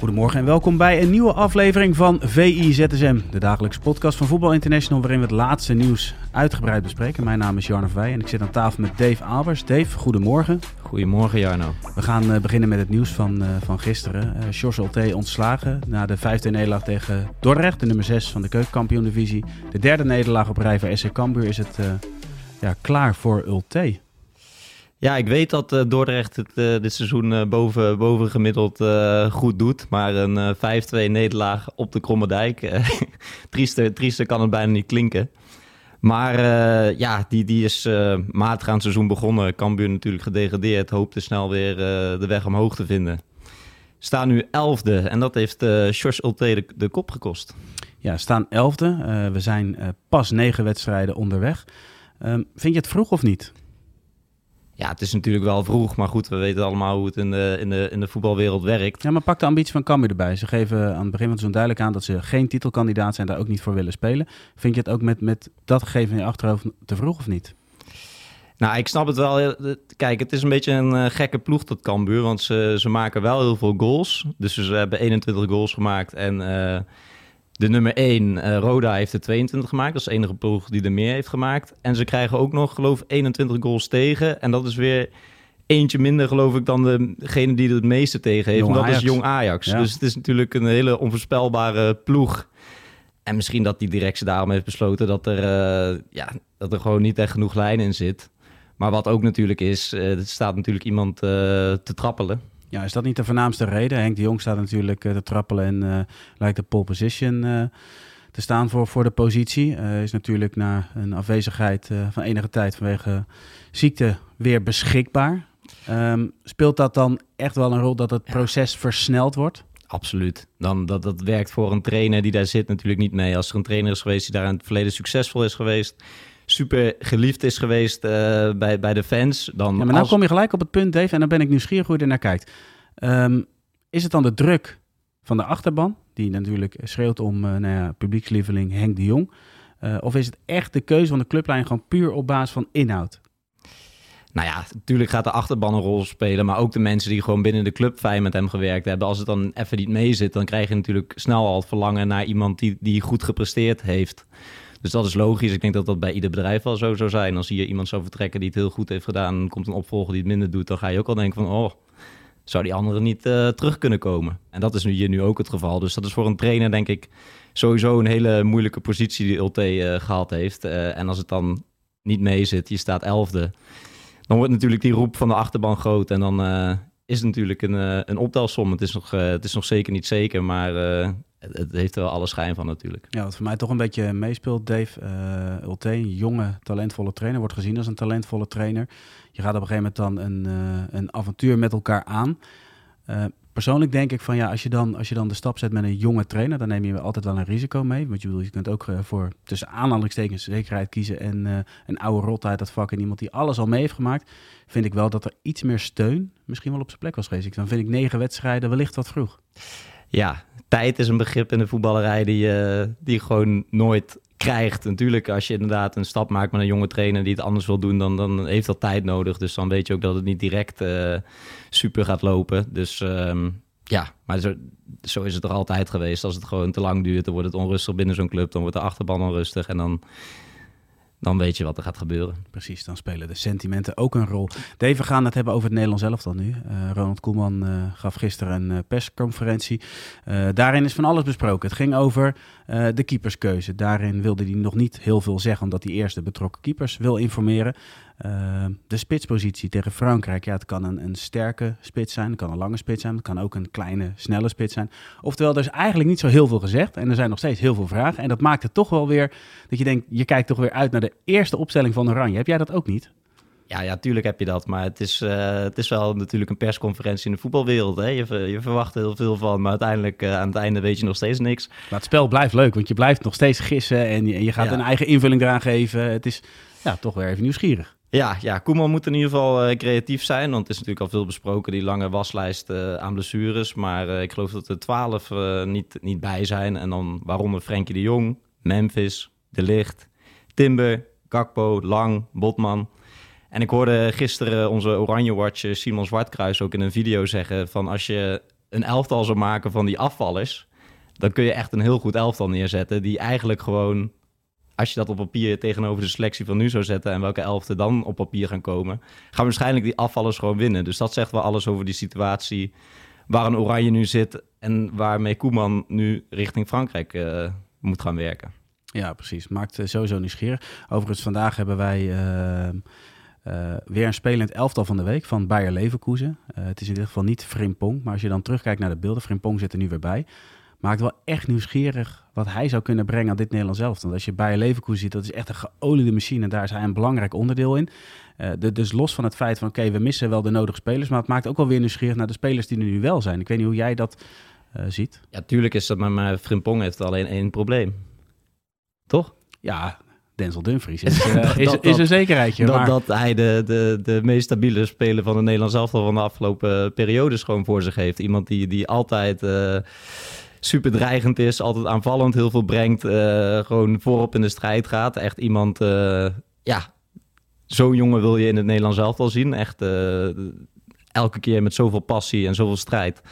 Goedemorgen en welkom bij een nieuwe aflevering van VI ZSM, de dagelijkse podcast van Voetbal International, waarin we het laatste nieuws uitgebreid bespreken. Mijn naam is Jarno Verwij en ik zit aan tafel met Dave Albers. Dave, goedemorgen. Goedemorgen Jarno. We gaan uh, beginnen met het nieuws van, uh, van gisteren. Uh, George ontslagen na de vijfde nederlaag tegen Dordrecht, de nummer 6 van de keukenkampioen-divisie. De derde nederlaag op rij voor SC Cambuur is het ja, klaar voor Ulte. Ja, ik weet dat uh, Dordrecht het uh, dit seizoen uh, boven, boven gemiddeld goed doet. Maar een 5-2 nederlaag op de Kromme Dijk. triester, triester kan het bijna niet klinken. Maar ja, die, die is matig aan seizoen begonnen. Cambuur natuurlijk gedegradeerd. Hoopte snel weer de weg omhoog te vinden. Staan nu elfde en dat heeft uh, Sjors Ulte de, de, kop gekost. Ja, staan elfde. we zijn pas negen wedstrijden onderweg. Um, vind je het vroeg of niet? Ja, het is natuurlijk wel vroeg, maar goed, we weten allemaal hoe het in de, in de, in de voetbalwereld werkt. Ja, maar pak de ambitie van Cambuur erbij. Ze geven aan het begin van het duidelijk aan dat ze geen titelkandidaat zijn, daar ook niet voor willen spelen. Vind je het ook met, met dat gegeven in je achterhoofd te vroeg of niet? Nou, ik snap het wel. Kijk, het is een beetje een uh, gekke ploeg, dat Cambuur, want ze, ze maken wel heel veel goals. Dus ze hebben 21 goals gemaakt en... Uh, de nummer 1, uh, eh, Roda, heeft er 22 gemaakt. Dat is de enige ploeg die er meer heeft gemaakt. En ze krijgen ook nog, geloof ik, 21 goals tegen. En dat is weer eentje minder, geloof ik, dan degene die er het meeste tegen heeft. en dat is Jong Ajax. Dus het is natuurlijk een hele onvoorspelbare ploeg. En misschien dat die directie daarom heeft besloten dat er, uh, ja, dat er gewoon niet echt genoeg lijn in zit. Maar wat ook natuurlijk is, uh, er staat natuurlijk iemand te trappelen. Ja, is dat niet de voornaamste reden? Henk de Jong staat natuurlijk uh, te trappelen en uh, lijkt de pole position uh, te staan voor, voor de positie. is natuurlijk na een afwezigheid van enige tijd vanwege ziekte weer beschikbaar. Um, speelt dat dan echt wel een rol dat het proces versneld wordt? Absoluut. Dan, dat, dat werkt voor een trainer die daar zit natuurlijk niet mee. Als er een trainer is geweest die daar in het verleden succesvol is geweest super geliefd is geweest uh, bij, bij de fans. Dan ja, maar nou kom je gelijk op het punt, Dave, en dan ben ik nieuwsgierig hoe je er naar kijkt. Um, is het dan de druk van de achterban, die natuurlijk schreeuwt om uh, nou ja, publiekslieveling Henk de Jong? Uh, of is het echt de keuze van de clublijn gewoon puur op basis van inhoud? Nou ja, natuurlijk gaat de achterban een rol spelen, maar ook de mensen die gewoon binnen de club fijn met hem gewerkt hebben. Als het dan even niet mee zit, dan krijg je natuurlijk snel al het verlangen naar iemand die, die goed gepresteerd heeft. Dus dat is logisch. Ik denk dat dat bij ieder bedrijf wel zo zou zijn. Als hier iemand zou vertrekken die het heel goed heeft gedaan... komt een opvolger die het minder doet... dan ga je ook al denken van... oh, zou die andere niet uh, terug kunnen komen? En dat is nu hier nu ook het geval. Dus dat is voor een trainer denk ik sowieso een hele moeilijke positie die Ulte uh, gehad heeft. Uh, en als het dan niet mee zit, je staat elfde... dan wordt natuurlijk die roep van de achterban groot... en dan is het natuurlijk een, een optelsom. Het is, nog, het is nog zeker niet zeker, maar het heeft er wel alle schijn van natuurlijk. Ja, wat voor mij toch een beetje meespeelt, Dave. Uh, Ulte, een jonge, talentvolle trainer, wordt gezien als een talentvolle trainer. Je gaat op een gegeven moment dan een, uh, een avontuur met elkaar aan. Uh, persoonlijk denk ik van ja, als je, dan, als je dan de stap zet met een jonge trainer, dan neem je altijd wel een risico mee. Want je, bedoel, je kunt ook voor tussen aanhalingstekens zekerheid kiezen en een oude rot uit dat vak en iemand die alles al mee heeft gemaakt. Vind ik wel dat er iets meer steun misschien wel op zijn plek was geweest. Dan vind ik negen wedstrijden wellicht wat vroeg. Ja, tijd is een begrip in de voetballerij die, die je gewoon nooit krijgt. Natuurlijk, als je inderdaad een stap maakt met een jonge trainer die het anders wil doen, dan, dan heeft dat tijd nodig. Dus dan weet je ook dat het niet direct uh, super gaat lopen. Dus um, ja, maar zo, zo, is het er altijd geweest. Als het gewoon te lang duurt, dan wordt het onrustig binnen zo'n club. Dan wordt de achterban onrustig en dan dan weet je wat er gaat gebeuren. Precies, dan spelen de sentimenten ook een rol. Dave, we gaan het hebben over het Nederlands elftal nu. Uh, Ronald Koeman uh, gaf gisteren een uh, persconferentie. daarin is van alles besproken. Het ging over de keeperskeuze. Daarin wilde hij nog niet heel veel zeggen, omdat hij eerst de betrokken keepers wil informeren. De spitspositie tegen Frankrijk. Ja, het kan een, een sterke spits zijn, het kan een lange spits zijn, het kan ook een kleine, snelle spits zijn. Oftewel, er is eigenlijk niet zo heel veel gezegd en er zijn nog steeds heel veel vragen. En dat maakt het toch wel weer dat je denkt, je kijkt toch weer uit naar de eerste opstelling van Oranje. Heb jij dat ook niet? Ja, ja, tuurlijk heb je dat. Maar het is, uh, het is wel natuurlijk een persconferentie in de voetbalwereld. Hè? Je, je verwacht heel veel van, maar uiteindelijk uh, aan het einde weet je nog steeds niks. Maar het spel blijft leuk, want je blijft nog steeds gissen en je, je gaat ja. een eigen invulling eraan geven. Het is ja, toch weer even nieuwsgierig. Ja, ja, Koeman moet in ieder geval uh, creatief zijn. Want het is natuurlijk al veel besproken, die lange waslijst aan blessures. Maar ik geloof dat er twaalf niet, niet bij zijn. En dan waaronder Frenkie de Jong, Memphis, De Licht, Timber, Gakpo, Lang, Botman... En ik hoorde gisteren onze Oranje Watch Simon Zwartkruis ook in een video zeggen van als je een elftal zou maken van die afvallers, dan kun je echt een heel goed elftal neerzetten die eigenlijk gewoon als je dat op papier tegenover de selectie van nu zou zetten en welke elfte dan op papier gaan komen, gaan waarschijnlijk die afvallers gewoon winnen. Dus dat zegt wel alles over die situatie waar een Oranje nu zit en waarmee Koeman nu richting Frankrijk uh, moet gaan werken. Ja, precies. Maakt uh, sowieso nieuwsgierig. Overigens, vandaag hebben wij uh, uh, weer een spelend elftal van de week van Bayer Leverkusen. Het is in ieder geval niet Frimpong, maar als je dan terugkijkt naar de beelden, Frimpong zit er nu weer bij. Maakt wel echt nieuwsgierig wat hij zou kunnen brengen aan dit Nederlands elftal. Want als je Bayer Leverkusen ziet, dat is echt een geoliede machine. Daar is hij een belangrijk onderdeel in. Uh, de, dus los van het feit van, oké, we missen wel de nodige spelers. Maar het maakt ook wel weer nieuwsgierig naar de spelers die er nu wel zijn. Ik weet niet hoe jij dat ziet. Ja, tuurlijk is dat, maar, maar Frimpong heeft alleen één probleem. Toch? Ja, Denzel Dumfries is, uh, is, dat, is, een zekerheidje. Dat, maar... dat hij de, de, de meest stabiele speler van de Nederlands elftal van de afgelopen periodes gewoon voor zich heeft. Iemand die, die altijd super dreigend is, altijd aanvallend, heel veel brengt, uh, gewoon voorop in de strijd gaat. Echt iemand, ja, zo'n jongen wil je in het Nederlands elftal zien. Echt elke keer met zoveel passie en zoveel strijd.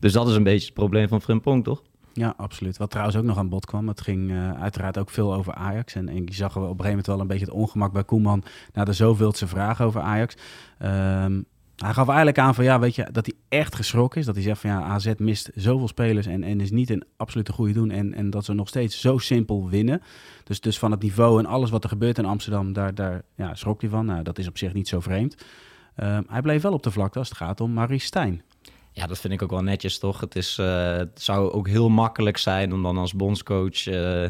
Dus dat is een beetje het probleem van Frimpong, toch? Ja, absoluut. Wat trouwens ook nog aan bod kwam, het ging uiteraard ook veel over Ajax. En, en je zag op een gegeven moment wel een beetje het ongemak bij Koeman na de zoveelste vraag over Ajax. Um, hij gaf eigenlijk aan van ja, weet je, dat hij echt geschrokken is. Dat hij zegt van ja, AZ mist zoveel spelers en, en is niet een absolute goede doen. En, en dat ze nog steeds zo simpel winnen. Dus, dus van het niveau en alles wat er gebeurt in Amsterdam, daar, daar ja, schrok hij van. Nou, dat is op zich niet zo vreemd. Um, hij bleef wel op de vlakte als het gaat om Marie Stijn. Ja, dat vind ik ook wel netjes, toch? Het, is, het zou ook heel makkelijk zijn om dan als bondscoach uh,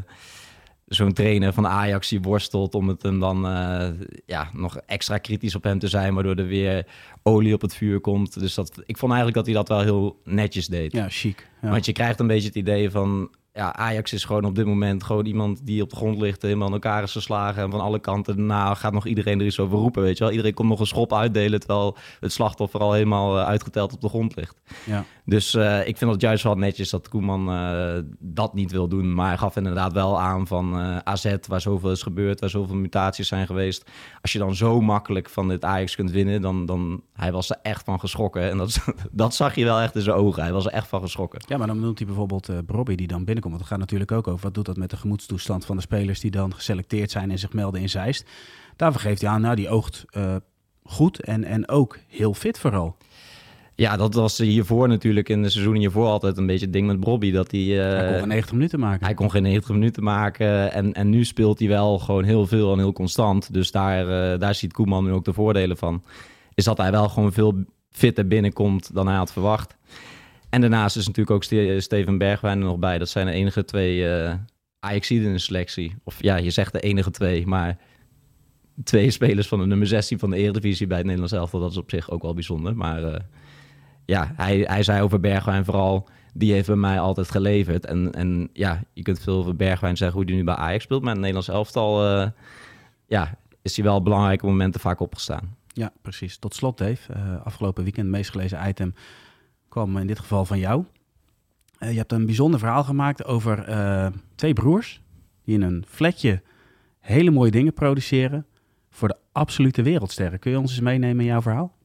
zo'n trainer van Ajax die worstelt... om het hem dan uh, ja, nog extra kritisch op hem te zijn... waardoor er weer olie op het vuur komt. Dus dat, ik vond eigenlijk dat hij dat wel heel netjes deed. Ja, chic. Ja. Want je krijgt een beetje het idee van ja, Ajax is gewoon op dit moment gewoon iemand die op de grond ligt, helemaal in elkaar is geslagen. En van alle kanten daarna gaat nog iedereen er iets over roepen, weet je wel. Iedereen komt nog een schop uitdelen, terwijl het slachtoffer al helemaal uh, uitgeteld op de grond ligt. Ja. Dus uh, ik vind het juist wel netjes dat Koeman uh, dat niet wil doen. Maar hij gaf inderdaad wel aan van AZ, waar zoveel is gebeurd, waar zoveel mutaties zijn geweest. Als je dan zo makkelijk van dit Ajax kunt winnen, dan, dan hij was er echt van geschrokken. En dat, dat zag je wel echt in zijn ogen. Hij was er echt van geschrokken. Ja, maar dan noemt hij bijvoorbeeld Brobby die dan binnenkomt. Want het gaat natuurlijk ook over wat doet dat met de gemoedstoestand van de spelers die dan geselecteerd zijn en zich melden in Zeist. Daarvoor geeft hij aan, nou die oogt uh, goed en, en ook heel fit vooral. Ja, dat was hiervoor natuurlijk in de seizoen hiervoor altijd een beetje het ding met Bobby. Dat hij, uh, hij kon geen 90 minuten maken. Hij kon geen 90 minuten maken. En, en nu speelt hij wel gewoon heel veel en heel constant. Dus daar, uh, daar ziet Koeman nu ook de voordelen van. Is dat hij wel gewoon veel fitter binnenkomt dan hij had verwacht. En daarnaast is natuurlijk ook Steven Bergwijn er nog bij. Dat zijn de enige twee uh, Ajaxiden in de selectie. Of ja, je zegt de enige twee, maar twee spelers van de nummer 16 van de Eredivisie bij het Nederlands elftal. Dat is op zich ook wel bijzonder. Maar uh, ja, hij, hij zei over Bergwijn vooral, die heeft bij mij altijd geleverd. En, en ja, je kunt veel over Bergwijn zeggen hoe hij nu bij Ajax speelt. Maar in het Nederlands elftal uh, ja, is hij wel op belangrijke momenten vaak opgestaan. Ja, precies. Tot slot, Dave. afgelopen weekend meest gelezen item kwam in dit geval van jou. Uh, je hebt een bijzonder verhaal gemaakt over uh, twee broers die in een flatje hele mooie dingen produceren voor de absolute wereldsterren. Kun je ons eens meenemen in jouw verhaal?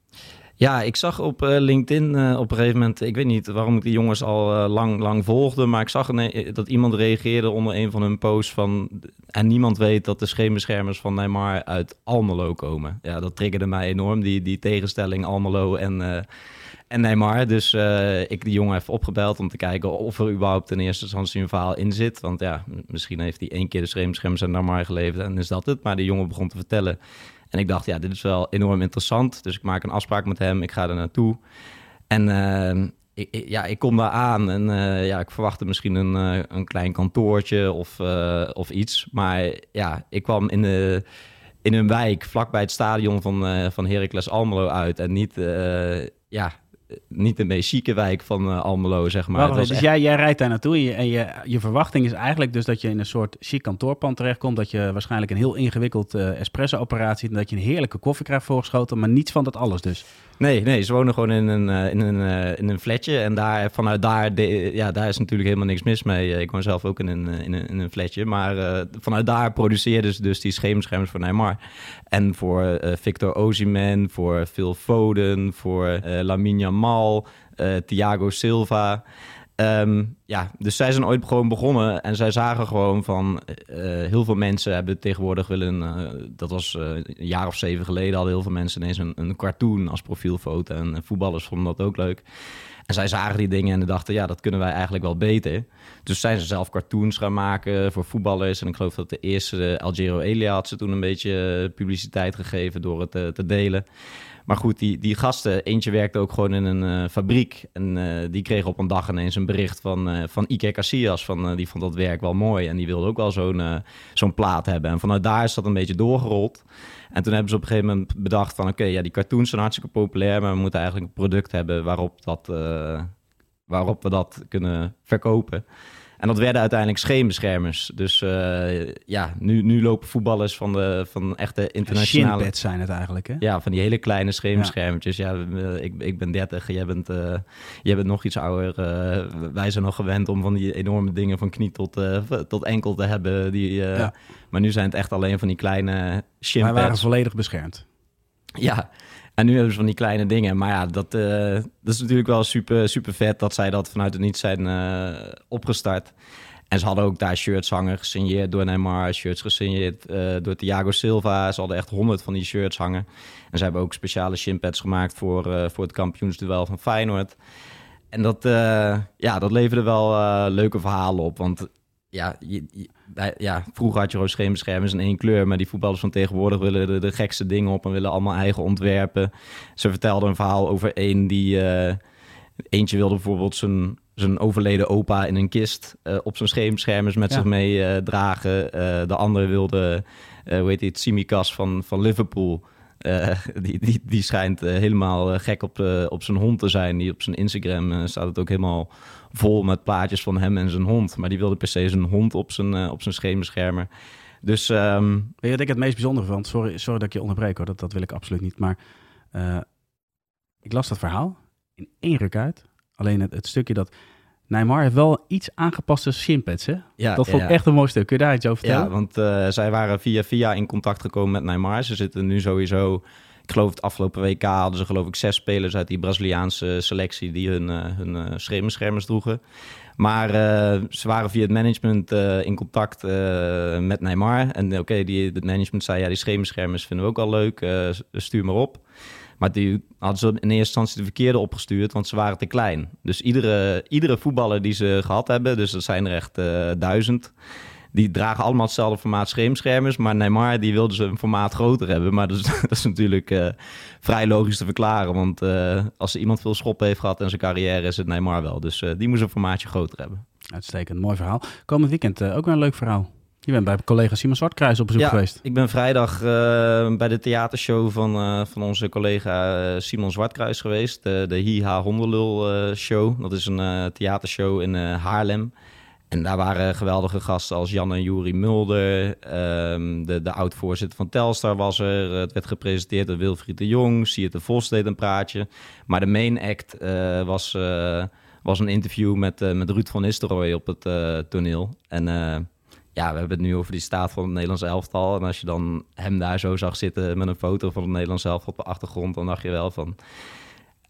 Ja, ik zag op uh, LinkedIn op een gegeven moment, ik weet niet waarom ik die jongens al lang, lang volgde, maar ik zag dat iemand reageerde onder een van hun posts van, en niemand weet dat de scheenbeschermers van Neymar uit Almelo komen. Ja, dat triggerde mij enorm, die, die tegenstelling Almelo en en Neymar. Dus uh, ik die jongen even opgebeld om te kijken of er überhaupt in eerste instantie een verhaal in zit. Want ja, misschien heeft hij één keer de schreemscherms aan Neymar geleverd en is dat het. Maar die jongen begon te vertellen. En ik dacht, ja, dit is wel enorm interessant. Dus ik maak een afspraak met hem. Ik ga er naartoe. En uh, ik, ja, ik kom daar aan en uh, ja, ik verwachtte misschien een, uh, een klein kantoortje of, of iets. Maar ja, ik kwam in de in een wijk vlakbij het stadion van, van Heracles Almelo uit. En niet, ja, niet de meest chique wijk van uh, Almelo, zeg maar. Dus jij, jij rijdt daar naartoe en, je, en je, je verwachting is eigenlijk dus dat je in een soort chic kantoorpand terechtkomt. Dat je waarschijnlijk een heel ingewikkeld espresso-apparaat ziet en dat je een heerlijke koffie krijgt voorgeschoten, maar niets van dat alles dus. Nee, nee, ze wonen gewoon in een, in een, in een flatje en daar, vanuit daar, de, ja, daar is natuurlijk helemaal niks mis mee. Ik woon zelf ook in een, in een, in een flatje, maar uh, vanuit daar produceerden ze dus die schemerschermers voor Neymar. En voor uh, Victor Osimhen, voor Phil Foden, voor uh, Yamal, Thiago Silva. Um, ja, dus zij zijn ooit gewoon begonnen en zij zagen gewoon van uh, heel veel mensen hebben tegenwoordig willen, uh, dat was een jaar of zeven geleden, hadden heel veel mensen ineens een, een cartoon als profielfoto en voetballers vonden dat ook leuk. En zij zagen die dingen en dachten, ja, dat kunnen wij eigenlijk wel beter. Dus zijn ze zelf cartoons gaan maken voor voetballers. En ik geloof dat de eerste Algero Elia had ze toen een beetje publiciteit gegeven door het te delen. Maar goed, die, die gasten, eentje werkte ook gewoon in een uh, fabriek. En uh, die kreeg op een dag ineens een bericht van, uh, van Iker Casillas. Van, die vond dat werk wel mooi en die wilde ook wel zo'n zo'n plaat hebben. En vanuit daar is dat een beetje doorgerold. En toen hebben ze op een gegeven moment bedacht van... oké, ja, die cartoons zijn hartstikke populair... maar we moeten eigenlijk een product hebben waarop, dat, waarop we dat kunnen verkopen. En dat werden uiteindelijk scheenbeschermers. Dus uh, ja, nu, nu lopen voetballers van de van echte internationale... Shinpads zijn het eigenlijk, hè? Ja, van die hele kleine scheenbeschermertjes. Ja, ja ik, ik ben 30, jij bent, uh, jij bent nog iets ouder. Uh, wij zijn nog gewend om van die enorme dingen van knie tot, tot enkel te hebben. Die, ja. Maar nu zijn het echt alleen van die kleine shinpads. Wij waren volledig beschermd. Ja, en nu hebben ze van die kleine dingen. Maar ja, dat, uh, dat is natuurlijk wel super, super vet dat zij dat vanuit het niet zijn uh, opgestart. En ze hadden ook daar shirts hangen, gesigneerd door Neymar. Shirts gesigneerd uh, door Thiago Silva. Ze hadden echt honderd van die shirts hangen. En ze hebben ook speciale shinpads gemaakt voor, voor het kampioensduel van Feyenoord. En dat, ja, dat leverde wel leuke verhalen op. Want ja, je, ja, vroeger had je gewoon schermbeschermers in één kleur, maar die voetballers van tegenwoordig willen de, de, gekste dingen op en willen allemaal eigen ontwerpen. Ze vertelden een verhaal over één die. Uh, eentje wilde bijvoorbeeld zijn, zijn overleden opa in een kist uh, op zijn schermbeschermers met ja. zich mee uh, dragen. de andere wilde, hoe heet het, Simikas van, van Liverpool. die, die, die schijnt helemaal gek op, op zijn hond te zijn. Die op zijn Instagram staat het ook helemaal vol met plaatjes van hem en zijn hond. Maar die wilde per se zijn hond op zijn, uh, op zijn schermbeschermer. Dus, um... Weet je wat ik het meest bijzondere vond? Sorry, sorry dat ik je onderbreek hoor, dat, dat wil ik absoluut niet. Maar uh, ik las dat verhaal in één ruk uit. Alleen het, het stukje dat... Neymar heeft wel iets aangepaste shinpads, hè? Ja, dat vond ik ja, ja. echt een mooi stuk. Kun je daar iets over vertellen? Ja, want uh, zij waren via via in contact gekomen met Neymar. Ze zitten nu sowieso geloof het afgelopen WK hadden ze geloof ik zes spelers uit die Braziliaanse selectie die hun, uh, hun schermbeschermers droegen. Maar uh, ze waren via het management in contact met Neymar. En oké, die het management zei ja, die schermbeschermers vinden we ook al leuk, stuur maar op. Maar die hadden ze in eerste instantie de verkeerde opgestuurd, want ze waren te klein. Dus iedere, iedere voetballer die ze gehad hebben, dus dat zijn er echt duizend die dragen allemaal hetzelfde formaat schermschermers. Maar Neymar, die wilde ze een formaat groter hebben. Maar dat is, dat is natuurlijk uh, vrij logisch te verklaren. Want uh, als er iemand veel schop heeft gehad in zijn carrière, is het Neymar wel. Dus uh, die moest een formaatje groter hebben. Uitstekend, mooi verhaal. Komend weekend ook weer een leuk verhaal. Je bent bij collega Simon Zwartkruis op bezoek ja, geweest. ik ben vrijdag uh, bij de theatershow van, uh, van onze collega uh, Simon Zwartkruis geweest. de Hiha Hondelul show. Dat is een theatershow in Haarlem. En daar waren geweldige gasten als Jan en Juri Mulder. Um, de, de oud-voorzitter van Telstar was er. Het werd gepresenteerd door Wilfried de Jong. Siert de Vos deed een praatje. Maar de main act uh, was, uh, was een interview met, met Ruud van Nistelrooy op het toneel. En ja, we hebben het nu over die staat van het Nederlands elftal. En als je dan hem daar zo zag zitten met een foto van het Nederlands elftal op de achtergrond... dan dacht je wel van...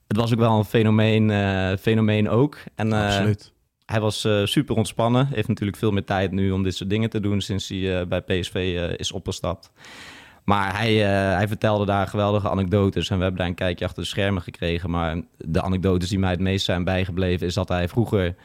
Het was ook wel een fenomeen, fenomeen ook. En, Absoluut hij was uh, super ontspannen. Heeft natuurlijk veel meer tijd nu om dit soort dingen te doen sinds hij uh, bij PSV uh, is opgestapt. Maar hij, hij vertelde daar geweldige anekdotes en we hebben daar een kijkje achter de schermen gekregen. Maar de anekdotes die mij het meest zijn bijgebleven is dat hij vroeger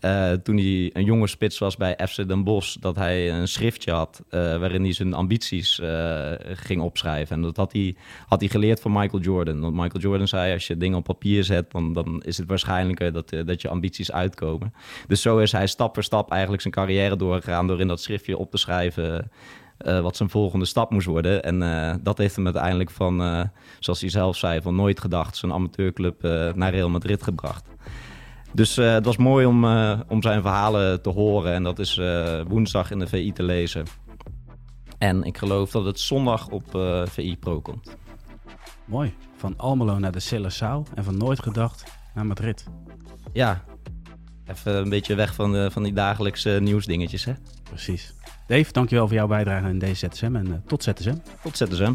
uh, toen hij een jonge spits was bij FC Den Bosch, dat hij een schriftje had uh, waarin hij zijn ambities uh, ging opschrijven. En dat had hij, had hij geleerd van Michael Jordan. Want Michael Jordan zei, als je dingen op papier zet, dan, dan is het waarschijnlijker dat, dat je ambities uitkomen. Dus zo is hij stap voor stap eigenlijk zijn carrière doorgegaan door in dat schriftje op te schrijven eh, wat zijn volgende stap moest worden. En eh, dat heeft hem uiteindelijk van, eh, zoals hij zelf zei, van nooit gedacht, zijn amateurclub eh, naar Real Madrid gebracht. Dus eh, het was mooi om, eh, om zijn verhalen te horen. En dat is eh, woensdag in de VI te lezen. En ik geloof dat het zondag op VI Pro komt. Mooi. Van Almelo naar de Curaçao en van nooit gedacht naar Madrid. Ja, even een beetje weg van, de, van die dagelijkse nieuwsdingetjes. Hè? Precies. Dave, dankjewel voor jouw bijdrage in deze ZSM en tot ZSM. Tot ZSM.